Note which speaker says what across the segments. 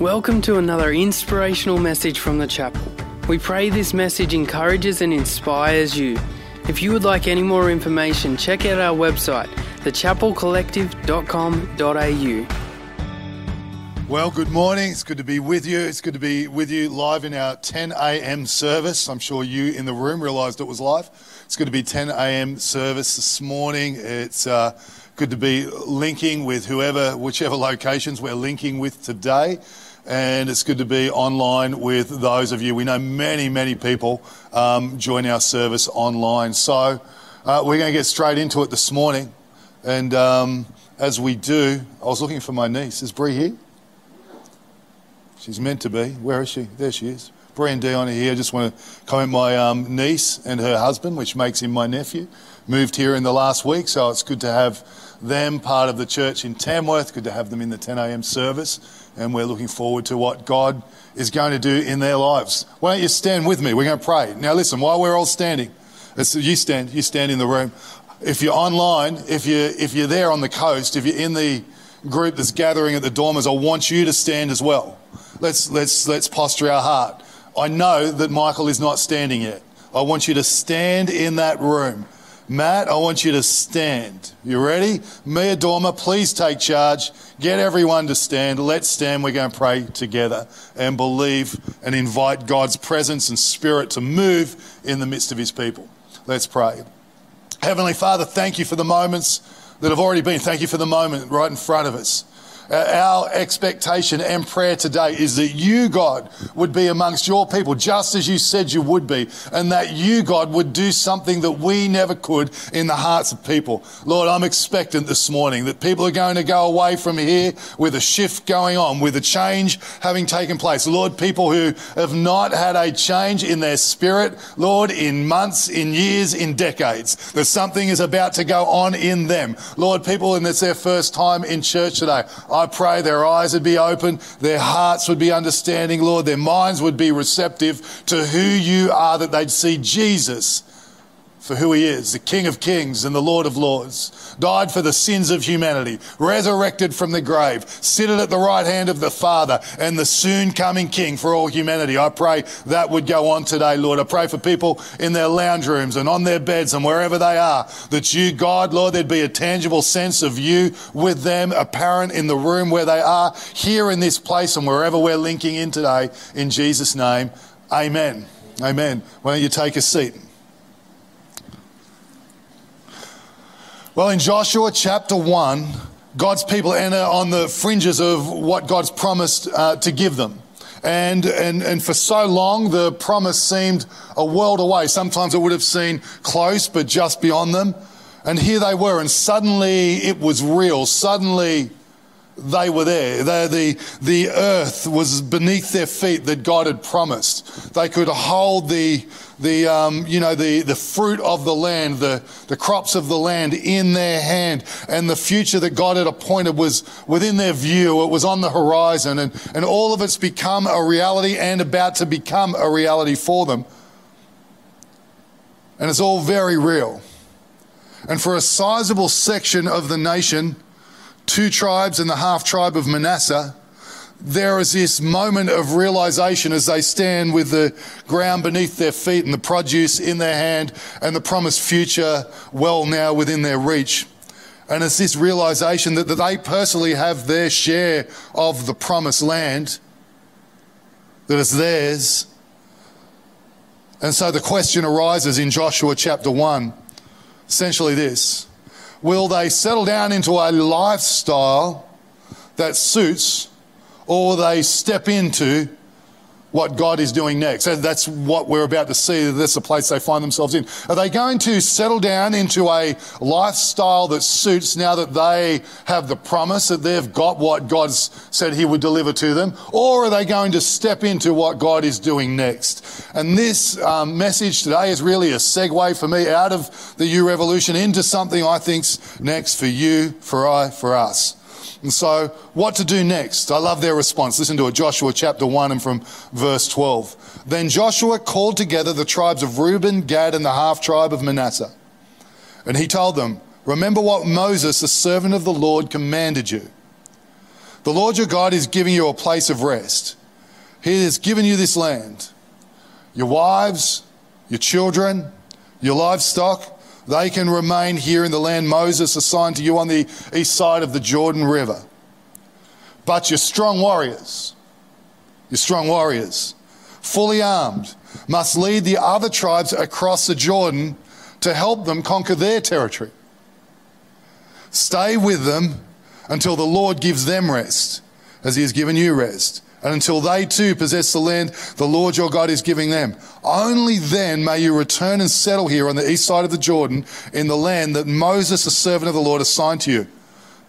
Speaker 1: Welcome to another inspirational message from the chapel. We pray this message encourages and inspires you. If you would like any more information, check out our website, thechapelcollective.com.au.
Speaker 2: Well, good morning. It's good to be with you. It's good to be with you live in our 10 a.m. service. I'm sure you in the room realised it was live. It's good to be 10 a.m. service this morning. It's uh, good to be linking with whoever, whichever locations we're linking with today and it's good to be online with those of you. We know many, many people um, join our service online. So uh, we're going to get straight into it this morning. And um, as we do, I was looking for my niece. Is Brie here? She's meant to be. Where is she? There she is. Brie and Dion are here. I just want to comment my um, niece and her husband, which makes him my nephew, moved here in the last week. So it's good to have them part of the church in Tamworth. Good to have them in the 10 a.m. service and we're looking forward to what God is going to do in their lives. Why don't you stand with me? We're going to pray. Now, listen, while we're all standing, you stand, you stand in the room. If you're online, if you're, if you're there on the coast, if you're in the group that's gathering at the dormers, I want you to stand as well. Let's, let's, let's posture our heart. I know that Michael is not standing yet. I want you to stand in that room. Matt, I want you to stand. You ready? Mia Dormer, please take charge. Get everyone to stand. Let's stand. We're going to pray together and believe and invite God's presence and spirit to move in the midst of his people. Let's pray. Heavenly Father, thank you for the moments that have already been. Thank you for the moment right in front of us. Uh, our expectation and prayer today is that you, God, would be amongst your people just as you said you would be, and that you, God, would do something that we never could in the hearts of people. Lord, I'm expectant this morning that people are going to go away from here with a shift going on, with a change having taken place. Lord, people who have not had a change in their spirit, Lord, in months, in years, in decades, that something is about to go on in them. Lord, people, and it's their first time in church today. I pray their eyes would be open, their hearts would be understanding, Lord, their minds would be receptive to who you are, that they'd see Jesus for who he is, the King of Kings and the Lord of Lords, died for the sins of humanity, resurrected from the grave, seated at the right hand of the Father, and the soon coming King for all humanity. I pray that would go on today, Lord. I pray for people in their lounge rooms and on their beds and wherever they are, that you, God, Lord, there'd be a tangible sense of you with them, apparent in the room where they are, here in this place and wherever we're linking in today. In Jesus' name, amen. Amen. Why don't you take a seat? Well, in Joshua chapter 1, God's people enter on the fringes of what God's promised uh, to give them. And, and, and for so long, the promise seemed a world away. Sometimes it would have seemed close, but just beyond them. And here they were, and suddenly it was real. Suddenly they were there. They, the, the earth was beneath their feet that God had promised. They could hold the, the, um, you know, the, the fruit of the land, the, the crops of the land in their hand. And the future that God had appointed was within their view. It was on the horizon. And, and all of it's become a reality and about to become a reality for them. And it's all very real. And for a sizable section of the nation, two tribes and the half tribe of Manasseh, there is this moment of realization as they stand with the ground beneath their feet and the produce in their hand and the promised future well now within their reach. And it's this realization that, that they personally have their share of the promised land, that it's theirs. And so the question arises in Joshua chapter 1 essentially this Will they settle down into a lifestyle that suits, or they step into what God is doing next. That's what we're about to see. That's the place they find themselves in. Are they going to settle down into a lifestyle that suits now that they have the promise that they've got what God's said He would deliver to them? Or are they going to step into what God is doing next? And this um, message today is really a segue for me out of the U Revolution into something I think's next for you, for I, for us. And so, what to do next? I love their response. Listen to it Joshua chapter 1 and from verse 12. Then Joshua called together the tribes of Reuben, Gad, and the half tribe of Manasseh. And he told them, Remember what Moses, the servant of the Lord, commanded you The Lord your God is giving you a place of rest. He has given you this land. Your wives, your children, your livestock, they can remain here in the land Moses assigned to you on the east side of the Jordan River. But your strong warriors, your strong warriors, fully armed, must lead the other tribes across the Jordan to help them conquer their territory. Stay with them until the Lord gives them rest, as He has given you rest, and until they too possess the land the Lord your God is giving them. Only then may you return and settle here on the east side of the Jordan in the land that Moses, the servant of the Lord, assigned to you.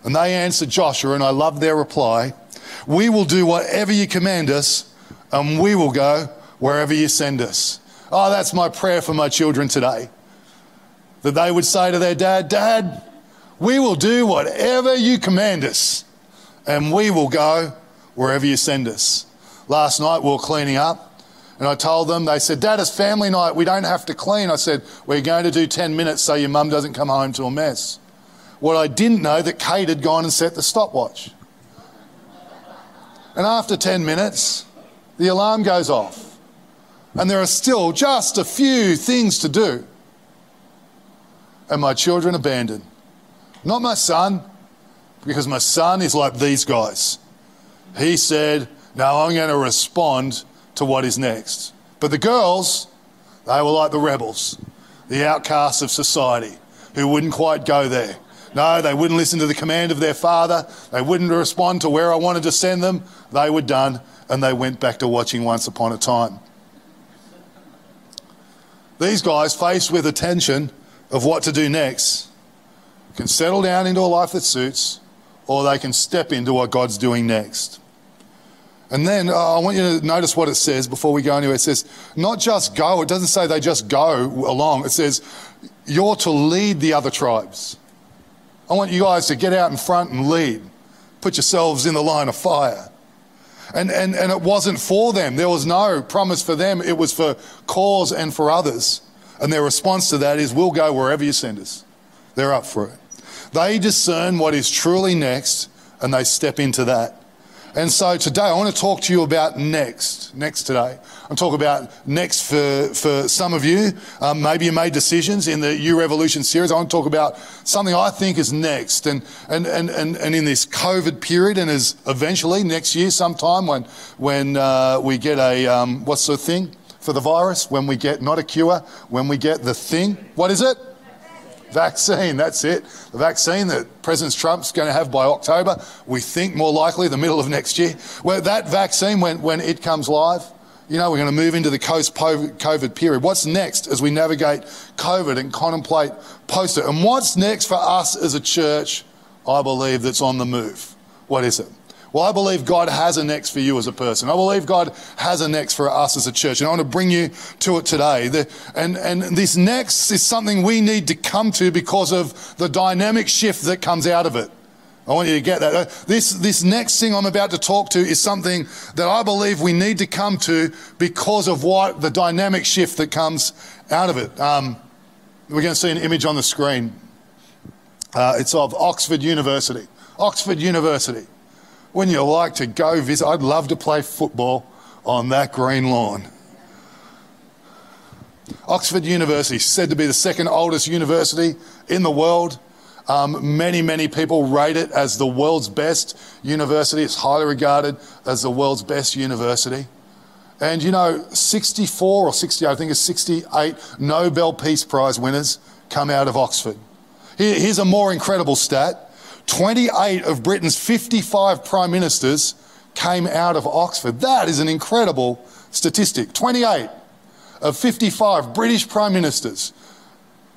Speaker 2: And they answered Joshua, and I love their reply We will do whatever you command us, and we will go wherever you send us. Oh, that's my prayer for my children today. That they would say to their dad, Dad, we will do whatever you command us, and we will go wherever you send us. Last night we were cleaning up, and I told them, they said, Dad, it's family night. We don't have to clean. I said, We're going to do 10 minutes so your mum doesn't come home to a mess. What I didn't know that Kate had gone and set the stopwatch. And after 10 minutes, the alarm goes off. And there are still just a few things to do. And my children abandoned. Not my son, because my son is like these guys. He said, No, I'm going to respond to what is next. But the girls, they were like the rebels, the outcasts of society, who wouldn't quite go there. No, they wouldn't listen to the command of their father. They wouldn't respond to where I wanted to send them. They were done, and they went back to watching Once Upon a Time. These guys, faced with the tension of what to do next, can settle down into a life that suits, or they can step into what God's doing next. And then uh, I want you to notice what it says before we go anywhere. It says, not just go, it doesn't say they just go along. It says, you're to lead the other tribes. I want you guys to get out in front and lead. Put yourselves in the line of fire. And, and, and it wasn't for them. There was no promise for them. It was for cause and for others. And their response to that is, we'll go wherever you send us. They're up for it. They discern what is truly next and they step into that. And so today I want to talk to you about next. Next today. I'm talking about next for, for some of you. Um, maybe you made decisions in the U Revolution series. I want to talk about something I think is next. And, and, and, and, and in this COVID period and as eventually next year sometime when, when uh, we get a, um, what's the thing for the virus? When we get not a cure, when we get the thing. What is it? Vaccine, that's it. The vaccine that President Trump's going to have by October, we think more likely the middle of next year. Well, that vaccine, when, when it comes live, you know, we're going to move into the post COVID period. What's next as we navigate COVID and contemplate post it? And what's next for us as a church, I believe, that's on the move? What is it? Well, I believe God has a next for you as a person. I believe God has a next for us as a church. And I want to bring you to it today. The, and, and this next is something we need to come to because of the dynamic shift that comes out of it. I want you to get that. Uh, this, this next thing I'm about to talk to is something that I believe we need to come to because of what the dynamic shift that comes out of it. Um, we're going to see an image on the screen. Uh, it's of Oxford University. Oxford University when you like to go visit. I'd love to play football on that green lawn. Oxford University, said to be the second oldest university in the world. Um, many, many people rate it as the world's best university. It's highly regarded as the world's best university. And you know, 64 or 60, I think it's 68 Nobel Peace Prize winners come out of Oxford. Here, here's a more incredible stat 28 of Britain's 55 prime ministers came out of Oxford. That is an incredible statistic. 28 of 55 British prime ministers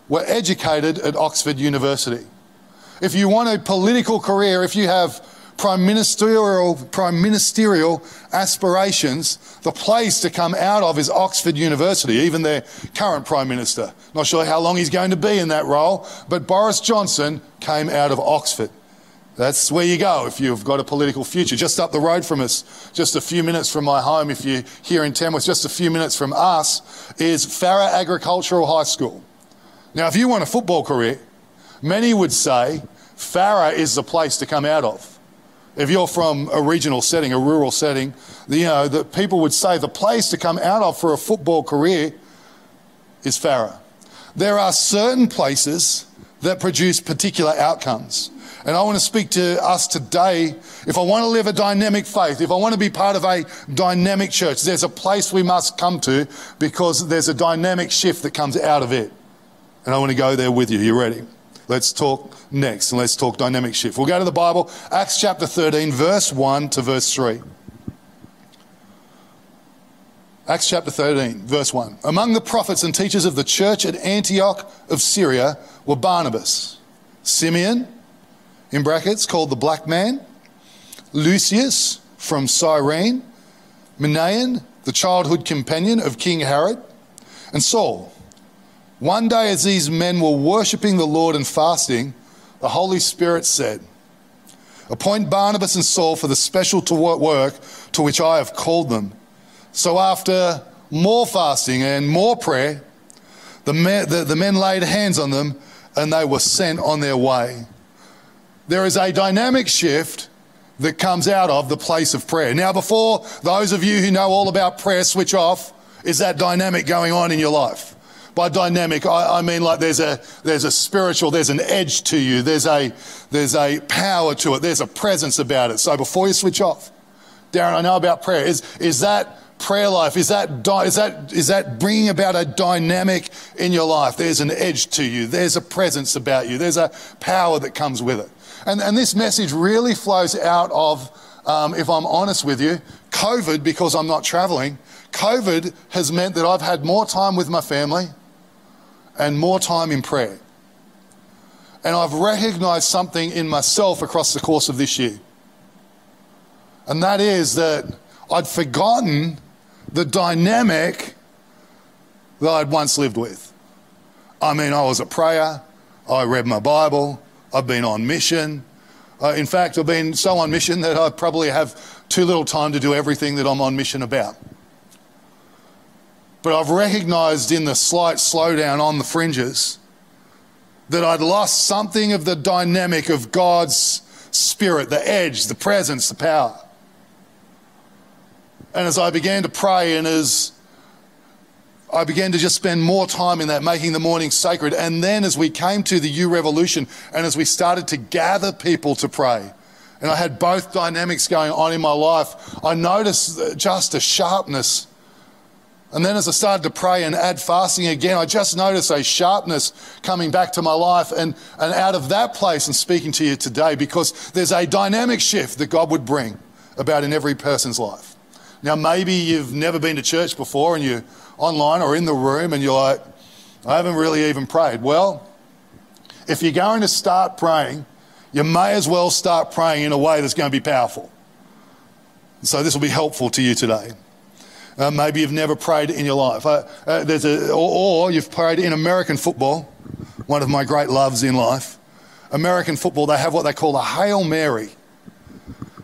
Speaker 2: were educated at Oxford University. If you want a political career, if you have prime ministerial, prime ministerial aspirations, the place to come out of is Oxford University, even their current prime minister. Not sure how long he's going to be in that role, but Boris Johnson came out of Oxford. That's where you go if you've got a political future. Just up the road from us, just a few minutes from my home, if you're here in Tamworth, just a few minutes from us, is Farrer Agricultural High School. Now, if you want a football career, many would say Farrer is the place to come out of. If you're from a regional setting, a rural setting, you know, that people would say the place to come out of for a football career is Farrer. There are certain places that produce particular outcomes. And I want to speak to us today. If I want to live a dynamic faith, if I want to be part of a dynamic church, there's a place we must come to because there's a dynamic shift that comes out of it. And I want to go there with you. You ready? Let's talk next and let's talk dynamic shift. We'll go to the Bible, Acts chapter 13, verse 1 to verse 3. Acts chapter 13, verse 1. Among the prophets and teachers of the church at Antioch of Syria were Barnabas, Simeon, in brackets, called the black man, Lucius from Cyrene, Manaen, the childhood companion of King Herod, and Saul. One day, as these men were worshipping the Lord and fasting, the Holy Spirit said, Appoint Barnabas and Saul for the special to work to which I have called them. So, after more fasting and more prayer, the men, the, the men laid hands on them and they were sent on their way there is a dynamic shift that comes out of the place of prayer. Now, before those of you who know all about prayer switch off, is that dynamic going on in your life? By dynamic, I, I, mean like there's a there's a spiritual, there's an edge to you, there's a there's a power to it, there's a presence about it. So before you switch off, Darren, I know about prayer. Is is that prayer life? Is that is that is that bringing about a dynamic in your life? There's an edge to you. There's a presence about you. There's a power that comes with it. And, and this message really flows out of, um, if I'm honest with you, COVID, because I'm not traveling, COVID has meant that I've had more time with my family and more time in prayer. And I've recognized something in myself across the course of this year. And that is that I'd forgotten the dynamic that I'd once lived with. I mean, I was a prayer, I read my Bible, I've been on mission. Uh, in fact, I've been so on mission that I probably have too little time to do everything that I'm on mission about. But I've recognized in the slight slowdown on the fringes that I'd lost something of the dynamic of God's spirit, the edge, the presence, the power. And as I began to pray and as I began to just spend more time in that, making the morning sacred. And then as we came to the U Revolution and as we started to gather people to pray, and I had both dynamics going on in my life, I noticed uh, just a sharpness. And then as I started to pray and add fasting again, I just noticed a sharpness coming back to my life. And, and out of that place, and speaking to you today, because there's a dynamic shift that God would bring about in every person's life. Now, maybe you've never been to church before and you're online or in the room and you're like, I haven't really even prayed. Well, if you're going to start praying, you may as well start praying in a way that's going to be powerful. So this will be helpful to you today. Uh, maybe you've never prayed in your life. Uh, uh, there's a, or, or you've prayed in American football, one of my great loves in life. American football, they have what they call a Hail Mary.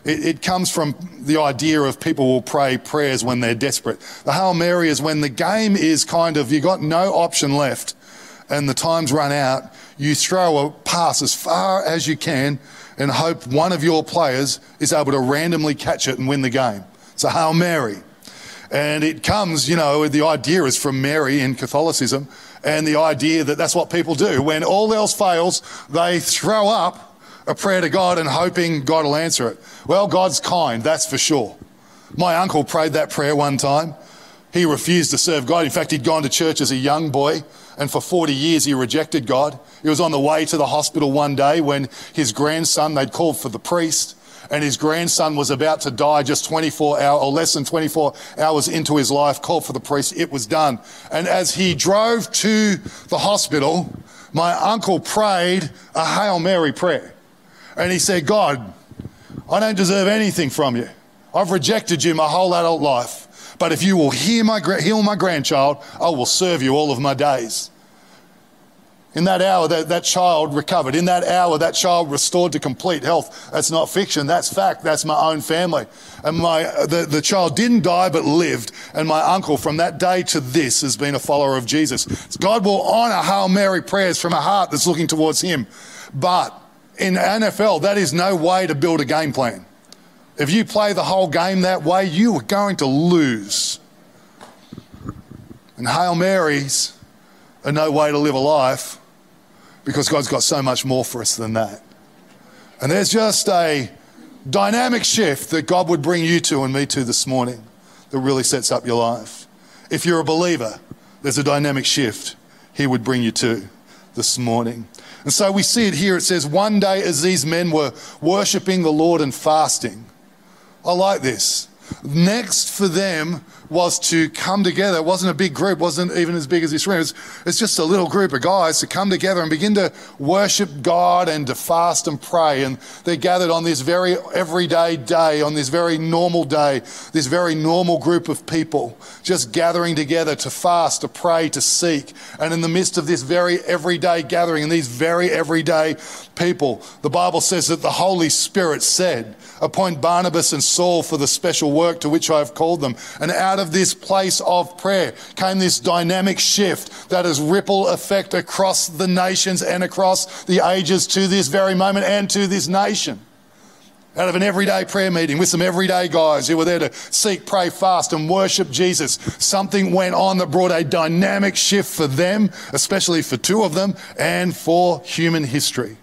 Speaker 2: It, it, comes from the idea of people will pray prayers when they're desperate. The Hail Mary is when the game is kind of, you got no option left and the time's run out. You throw a pass as far as you can and hope one of your players is able to randomly catch it and win the game. It's a Hail Mary. And it comes, you know, the idea is from Mary in Catholicism and the idea that that's what people do. When all else fails, they throw up a prayer to God and hoping God will answer it. Well, God's kind, that's for sure. My uncle prayed that prayer one time. He refused to serve God. In fact, he'd gone to church as a young boy, and for 40 years he rejected God. He was on the way to the hospital one day when his grandson, they'd called for the priest, and his grandson was about to die just 24 hours or less than 24 hours into his life, called for the priest. It was done. And as he drove to the hospital, my uncle prayed a Hail Mary prayer. And he said, God, I don't deserve anything from you. I've rejected you my whole adult life. But if you will heal my, heal my grandchild, I will serve you all of my days. In that hour, that, that child recovered. In that hour, that child restored to complete health. That's not fiction. That's fact. That's my own family. And my, the, the child didn't die, but lived. And my uncle, from that day to this, has been a follower of Jesus. God will honor Hail Mary prayers from a heart that's looking towards Him. But in NFL, that is no way to build a game plan. If you play the whole game that way, you are going to lose. And Hail Marys are no way to live a life because God's got so much more for us than that. And there's just a dynamic shift that God would bring you to and me to this morning that really sets up your life. If you're a believer, there's a dynamic shift He would bring you to this morning. And so we see it here. It says, One day as these men were worshipping the Lord and fasting. I like this. Next for them was to come together. It wasn't a big group, wasn't even as big as this room. It's, it's just a little group of guys to come together and begin to worship God and to fast and pray. And they're gathered on this very everyday day, on this very normal day, this very normal group of people just gathering together to fast, to pray, to seek. And in the midst of this very everyday gathering and these very everyday people, the Bible says that the Holy Spirit said, Appoint Barnabas and Saul for the special work to which I have called them. And out of this place of prayer came this dynamic shift that has ripple effect across the nations and across the ages to this very moment and to this nation. Out of an everyday prayer meeting with some everyday guys who were there to seek, pray, fast, and worship Jesus, something went on that brought a dynamic shift for them, especially for two of them, and for human history.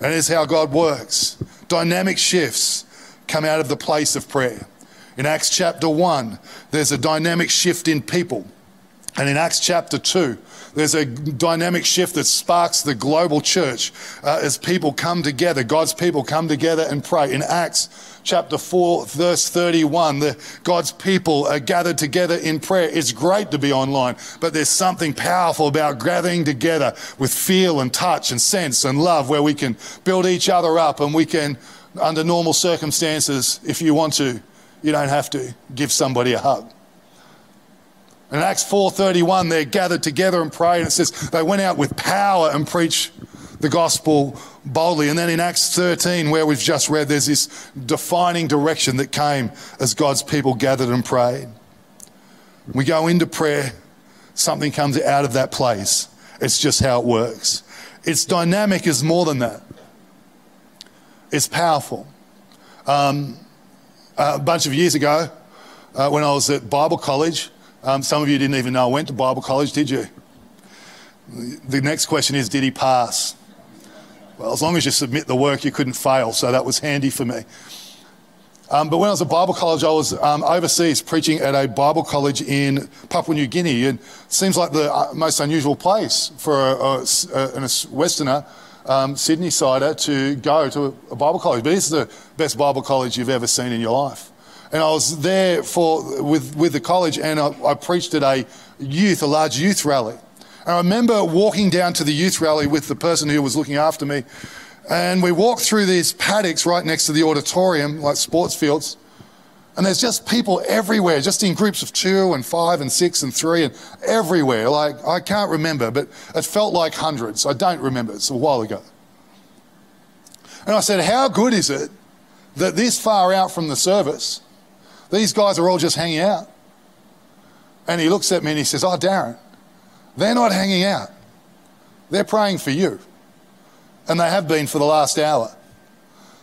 Speaker 2: And it's how God works. Dynamic shifts come out of the place of prayer. In Acts chapter 1, there's a dynamic shift in people. And in Acts chapter 2, there's a dynamic shift that sparks the global church uh, as people come together, God's people come together and pray. In Acts chapter 4, verse 31, the, God's people are gathered together in prayer. It's great to be online, but there's something powerful about gathering together with feel and touch and sense and love where we can build each other up and we can, under normal circumstances, if you want to, you don't have to give somebody a hug. In Acts 4:31, they're gathered together and pray, and it says they went out with power and preached the gospel boldly. And then in Acts 13, where we've just read, there's this defining direction that came as God's people gathered and prayed. We go into prayer, something comes out of that place. It's just how it works. It's dynamic is more than that. It's powerful. Um, a bunch of years ago, uh, when I was at Bible college, um, some of you didn't even know I went to Bible college, did you? The next question is, did he pass? Well, as long as you submit the work, you couldn't fail, so that was handy for me. Um, but when I was at Bible college, I was um, overseas preaching at a Bible college in Papua New Guinea. And it seems like the uh, most unusual place for a, a, a, a Westerner, um, Sydney sider, to go to a Bible college. But this is the best Bible college you've ever seen in your life. And I was there for, with, with the college and I, I preached at a youth, a large youth rally. And I remember walking down to the youth rally with the person who was looking after me. And we walked through these paddocks right next to the auditorium, like sports fields. And there's just people everywhere, just in groups of two and five and six and three and everywhere. Like, I can't remember, but it felt like hundreds. I don't remember. It's a while ago. And I said, How good is it that this far out from the service, these guys are all just hanging out. And he looks at me and he says, Oh, Darren, they're not hanging out. They're praying for you. And they have been for the last hour.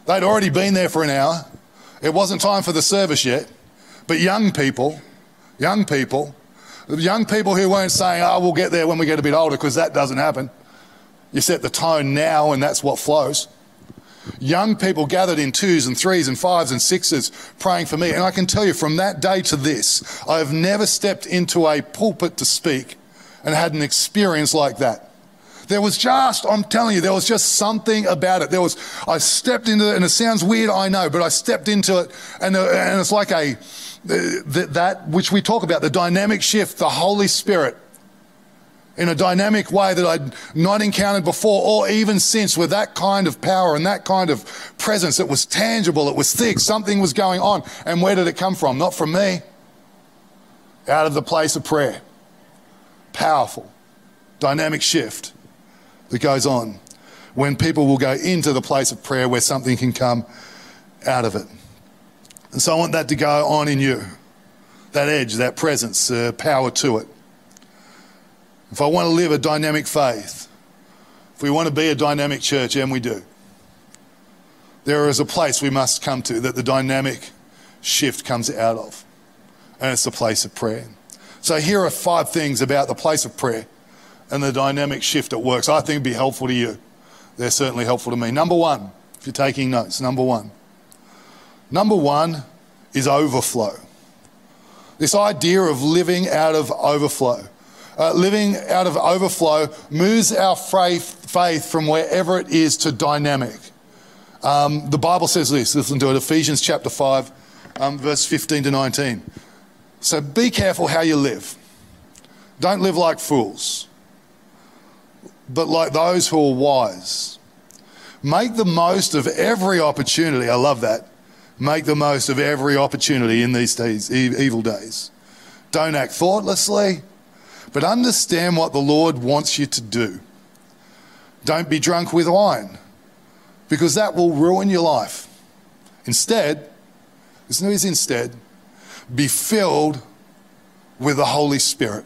Speaker 2: They'd already been there for an hour. It wasn't time for the service yet. But young people, young people, young people who weren't saying, oh, we'll get there when we get a bit older, because that doesn't happen. You set the tone now, and that's what flows. Young people gathered in twos and threes and fives and sixes praying for me. And I can tell you from that day to this, I have never stepped into a pulpit to speak and had an experience like that. There was just, I'm telling you, there was just something about it. There was, I stepped into it, and it sounds weird, I know, but I stepped into it, and, uh, and it's like a, that which we talk about, the dynamic shift, the Holy Spirit in a dynamic way that I'd not encountered before or even since with that kind of power and that kind of presence. It was tangible, it was thick, something was going on. And where did it come from? Not from me. Out of the place of prayer. Powerful, dynamic shift that goes on when people will go into the place of prayer where something can come out of it. And so I want that to go on in you that edge, that presence, uh, power to it. If I want to live a dynamic faith, if we want to be a dynamic church, and we do, there is a place we must come to that the dynamic shift comes out of, and it's the place of prayer. So, here are five things about the place of prayer and the dynamic shift it works. I think it'd be helpful to you. They're certainly helpful to me. Number one, if you're taking notes, number one. Number one is overflow. This idea of living out of overflow. Uh, living out of overflow moves our faith, faith from wherever it is to dynamic. Um, the Bible says this, listen to it, Ephesians chapter 5, um, verse 15 to 19. So be careful how you live. Don't live like fools, but like those who are wise. Make the most of every opportunity. I love that. Make the most of every opportunity in these days, evil days. Don't act thoughtlessly, but understand what the Lord wants you to do. Don't be drunk with wine, because that will ruin your life. Instead, listen to this instead, be filled with the Holy Spirit.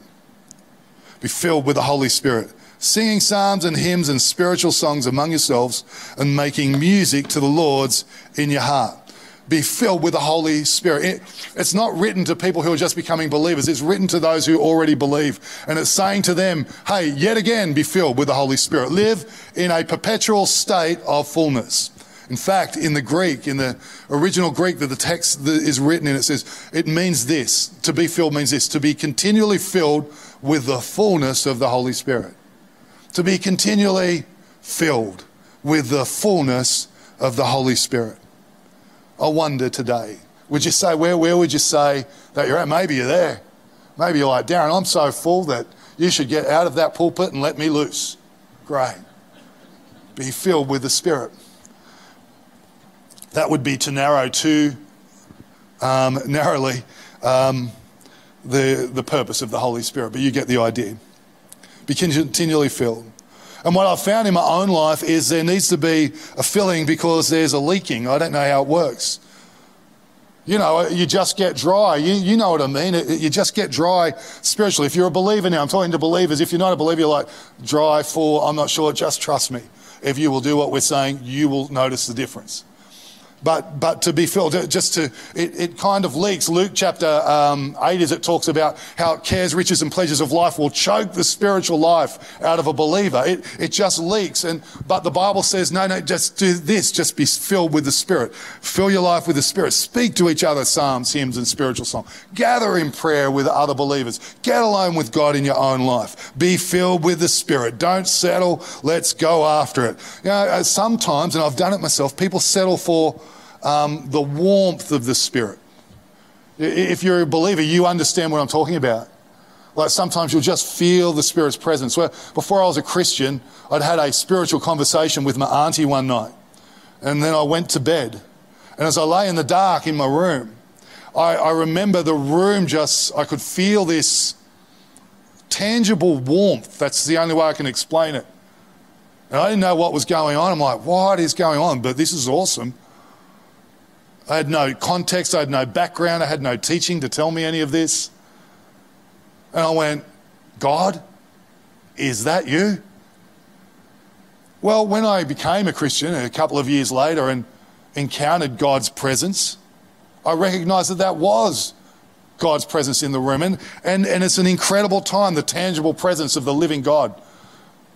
Speaker 2: Be filled with the Holy Spirit singing psalms and hymns and spiritual songs among yourselves and making music to the Lord's in your heart. Be filled with the Holy Spirit. It, it's not written to people who are just becoming believers. It's written to those who already believe. And it's saying to them, hey, yet again, be filled with the Holy Spirit. Live in a perpetual state of fullness. In fact, in the Greek, in the original Greek that the text is written in, it says, it means this. To be filled means this. To be continually filled with the fullness of the Holy Spirit to be continually filled with the fullness of the Holy Spirit. I wonder today, would you say, where, where would you say that you're at? Maybe you're there. Maybe you're like, Darren, I'm so full that you should get out of that pulpit and let me loose. Great. Be filled with the Spirit. That would be to narrow too um, narrowly um, the, the purpose of the Holy Spirit, but you get the idea be continually filled. And what I've found in my own life is there needs to be a filling because there's a leaking. I don't know how it works. You know, you just get dry. You, you know what I mean. You just get dry spiritually. If you're a believer now, I'm talking to believers. If you're not a believer, you're like, dry, full, I'm not sure. Just trust me. If you will do what we're saying, you will notice the difference but, but to be filled, just to, it, it kind of leaks. Luke chapter um, 8, as it talks about how cares, riches, and pleasures of life will choke the spiritual life out of a believer. It, it just leaks. And, but the Bible says, no, no, just do this, just be filled with the Spirit. Fill your life with the Spirit. Speak to each other psalms, hymns, and spiritual songs. Gather in prayer with other believers. Get alone with God in your own life. Be filled with the Spirit. Don't settle. Let's go after it. You know, uh, sometimes, and I've done it myself, people settle for um, the warmth of the Spirit. If you're a believer, you understand what I'm talking about. Like sometimes you'll just feel the Spirit's presence. Well, before I was a Christian, I'd had a spiritual conversation with my auntie one night. And then I went to bed. And as I lay in the dark in my room, I, I remember the room just, I could feel this tangible warmth. That's the only way I can explain it. And I didn't know what was going on. I'm like, what is going on? But this is awesome. I had no context, I had no background, I had no teaching to tell me any of this. And I went, God, is that you? Well, when I became a Christian a couple of years later and encountered God's presence, I recognized that that was God's presence in the room. And, and, and it's an incredible time, the tangible presence of the living God.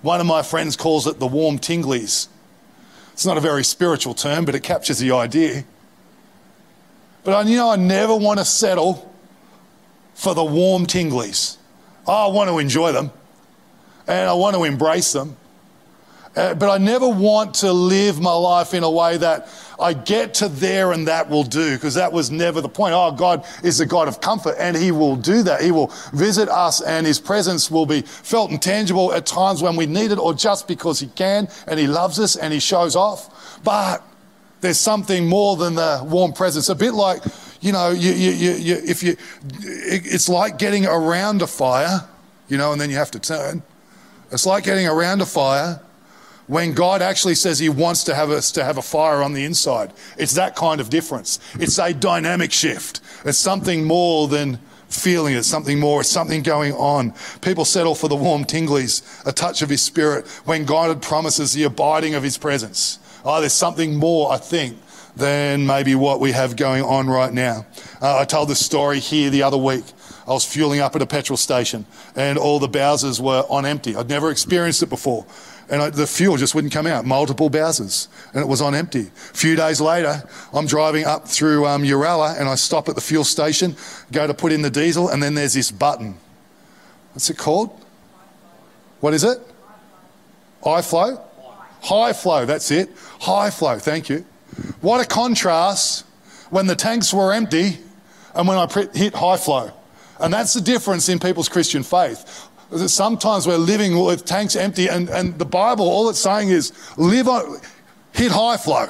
Speaker 2: One of my friends calls it the warm tinglies. It's not a very spiritual term, but it captures the idea. But I, you know, I never want to settle for the warm tinglies. I want to enjoy them and I want to embrace them. Uh, but I never want to live my life in a way that I get to there and that will do, because that was never the point. Oh, God is the God of comfort and He will do that. He will visit us and His presence will be felt and tangible at times when we need it or just because He can and He loves us and He shows off. But there's something more than the warm presence. A bit like, you know, you, you, you, if you, it's like getting around a fire, you know, and then you have to turn. It's like getting around a fire when God actually says He wants to have us to have a fire on the inside. It's that kind of difference. It's a dynamic shift. It's something more than feeling It's something more, it's something going on. People settle for the warm tinglies, a touch of His Spirit, when God promises the abiding of His presence Oh, there's something more, I think, than maybe what we have going on right now. Uh, I told this story here the other week. I was fueling up at a petrol station and all the Bowsers were on empty. I'd never experienced it before. And I, the fuel just wouldn't come out, multiple Bowsers, and it was on empty. A few days later, I'm driving up through um, and I stop at the fuel station, go to put in the diesel, and then there's this button. What's it called? What is it? High flow? High flow, that's it. High flow, thank you. What a contrast when the tanks were empty and when I hit high flow. And that's the difference in people's Christian faith. Sometimes we're living with tanks empty, and, and the Bible, all it's saying is live on, hit high flow.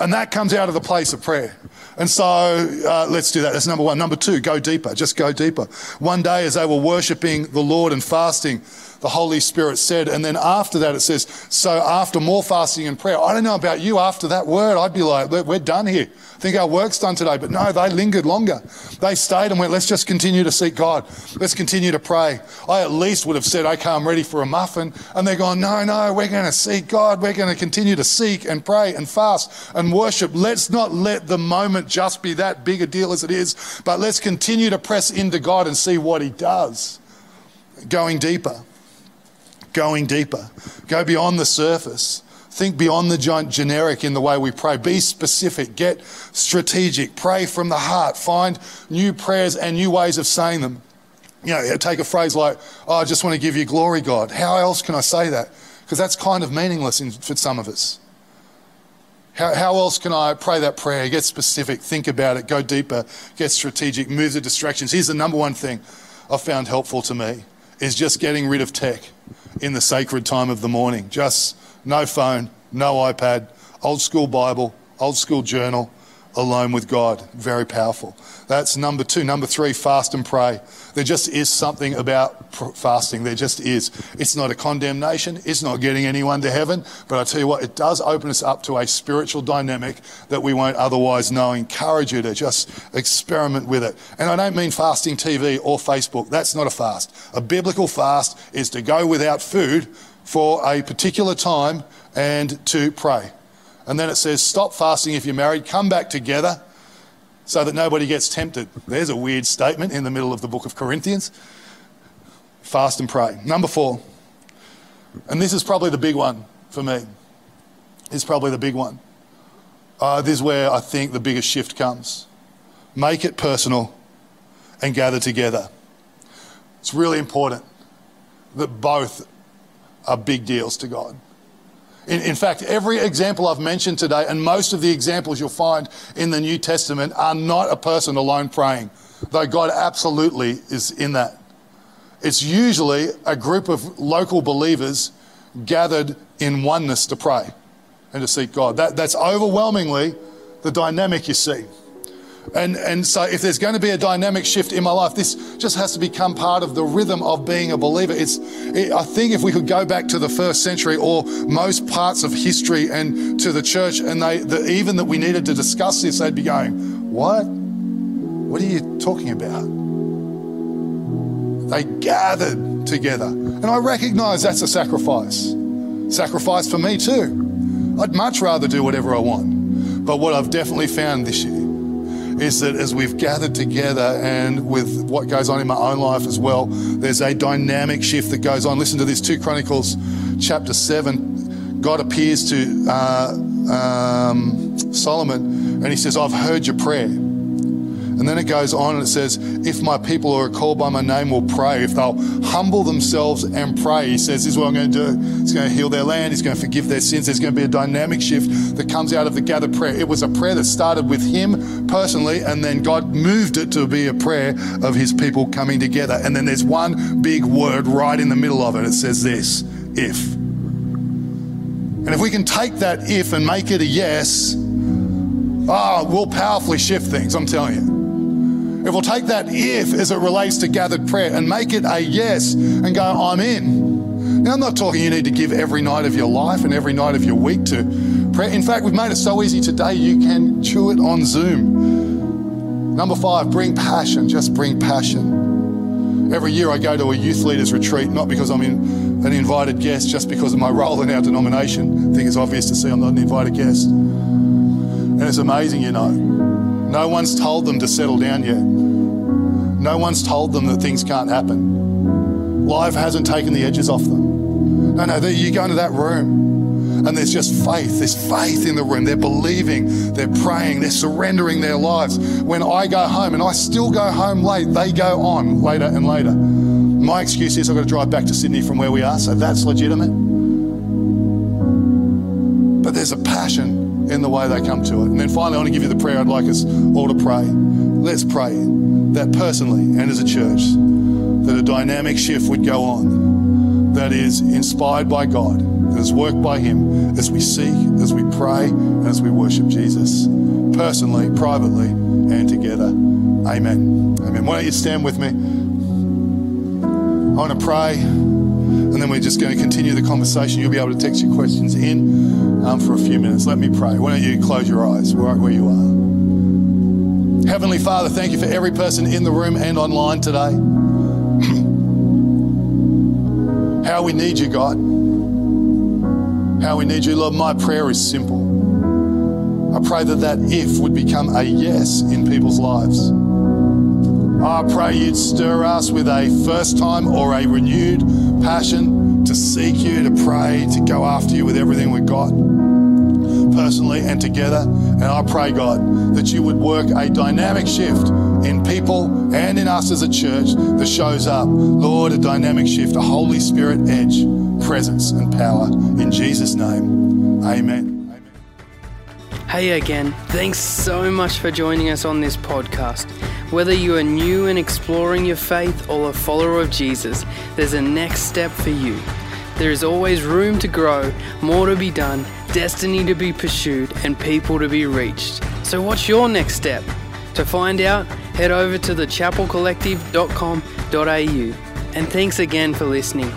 Speaker 2: And that comes out of the place of prayer. And so uh, let's do that. That's number one. Number two, go deeper. Just go deeper. One day, as they were worshipping the Lord and fasting, the Holy Spirit said. And then after that, it says, so after more fasting and prayer, I don't know about you, after that word, I'd be like, we're done here. I think our work's done today. But no, they lingered longer. They stayed and went, let's just continue to seek God. Let's continue to pray. I at least would have said, okay, I'm ready for a muffin. And they're going, no, no, we're going to seek God. We're going to continue to seek and pray and fast and worship. Let's not let the moment just be that big a deal as it is, but let's continue to press into God and see what He does. Going deeper going deeper. Go beyond the surface. Think beyond the generic in the way we pray. Be specific. Get strategic. Pray from the heart. Find new prayers and new ways of saying them. You know, take a phrase like, oh, I just want to give you glory, God. How else can I say that? Because that's kind of meaningless in, for some of us. How, how else can I pray that prayer? Get specific, think about it, go deeper, get strategic, move the distractions. Here's the number one thing I've found helpful to me is just getting rid of tech in the sacred time of the morning. Just no phone, no iPad, old school Bible, old school journal, alone with God. Very powerful. That's number two. Number three, fast and pray. There just is something about fasting. There just is. It's not a condemnation. It's not getting anyone to heaven. But I tell you what, it does open us up to a spiritual dynamic that we won't otherwise know. Encourage you to just experiment with it. And I don't mean fasting TV or Facebook. That's not a fast. A biblical fast is to go without food for a particular time and to pray. And then it says, stop fasting if you're married, come back together so that nobody gets tempted. There's a weird statement in the middle of the book of Corinthians. Fast and pray. Number four, and this is probably the big one for me, is probably the big one. Uh, this is where I think the biggest shift comes. Make it personal and gather together. It's really important that both are big deals to God. In, in, fact, every example I've mentioned today, and most of the examples you'll find in the New Testament, are not a person alone praying, though God absolutely is in that. It's usually a group of local believers gathered in oneness to pray and to seek God. That, that's overwhelmingly the dynamic you see. And, and so, if there's going to be a dynamic shift in my life, this just has to become part of the rhythm of being a believer. It's, it, I think if we could go back to the first century or most parts of history and to the church, and they, the, even that we needed to discuss this, they'd be going, What? What are you talking about? They gathered together. And I recognize that's a sacrifice. Sacrifice for me too. I'd much rather do whatever I want. But what I've definitely found this year is that as we've gathered together and with what goes on in my own life as well, there's a dynamic shift that goes on. Listen to this 2 Chronicles chapter 7. God appears to uh, um, Solomon and he says, I've heard your prayer. And then it goes on and it says, If my people who are called by my name will pray, if they'll humble themselves and pray, he says, This is what I'm going to do. He's going to heal their land, he's going to forgive their sins. There's going to be a dynamic shift that comes out of the gathered prayer. It was a prayer that started with him personally, and then God moved it to be a prayer of his people coming together. And then there's one big word right in the middle of it. It says this if. And if we can take that if and make it a yes, ah, oh, we'll powerfully shift things, I'm telling you. If we'll take that if as it relates to gathered prayer and make it a yes and go, I'm in. Now, I'm not talking you need to give every night of your life and every night of your week to prayer. In fact, we've made it so easy today, you can chew it on Zoom. Number five, bring passion. Just bring passion. Every year I go to a youth leaders retreat, not because I'm in an invited guest just because of my role in our denomination. I think it's obvious to see I'm not an invited guest. And it's amazing, you know. No one's told them to settle down yet. No one's told them that things can't happen. Life hasn't taken the edges off them. No, no, you go into that room and there's just faith. There's faith in the room. They're believing, they're praying, they're surrendering their lives. When I go home and I still go home late, they go on later and later. My excuse is I've got to drive back to Sydney from where we are, so that's legitimate. But there's a passion in the way they come to it. And then finally, I want to give you the prayer I'd like us all to pray. Let's pray that personally and as a church, that a dynamic shift would go on that is inspired by God, that is worked by Him as we seek, as we pray, and as we worship Jesus, personally, privately, and together. Amen. Amen. Why don't you stand with me? I want to pray, and then we're just going to continue the conversation. You'll be able to text your questions in um, for a few minutes. Let me pray. Why don't you close your eyes right where you are? Heavenly Father, thank you for every person in the room and online today. How we need you, God. How we need you, Lord. My prayer is simple. I pray that that if would become a yes in people's lives. I pray you'd stir us with a first time or a renewed passion to seek you, to pray, to go after you with everything we've got, personally and together. And I pray, God, that you would work a dynamic shift in people and in us as a church that shows up. Lord, a dynamic shift, a Holy Spirit edge, presence, and power. In Jesus' name, amen.
Speaker 1: Hey again, thanks so much for joining us on this podcast. Whether you are new and exploring your faith or a follower of Jesus, there's a next step for you. There is always room to grow, more to be done, destiny to be pursued, and people to be reached. So, what's your next step? To find out, head over to thechapelcollective.com.au. And thanks again for listening.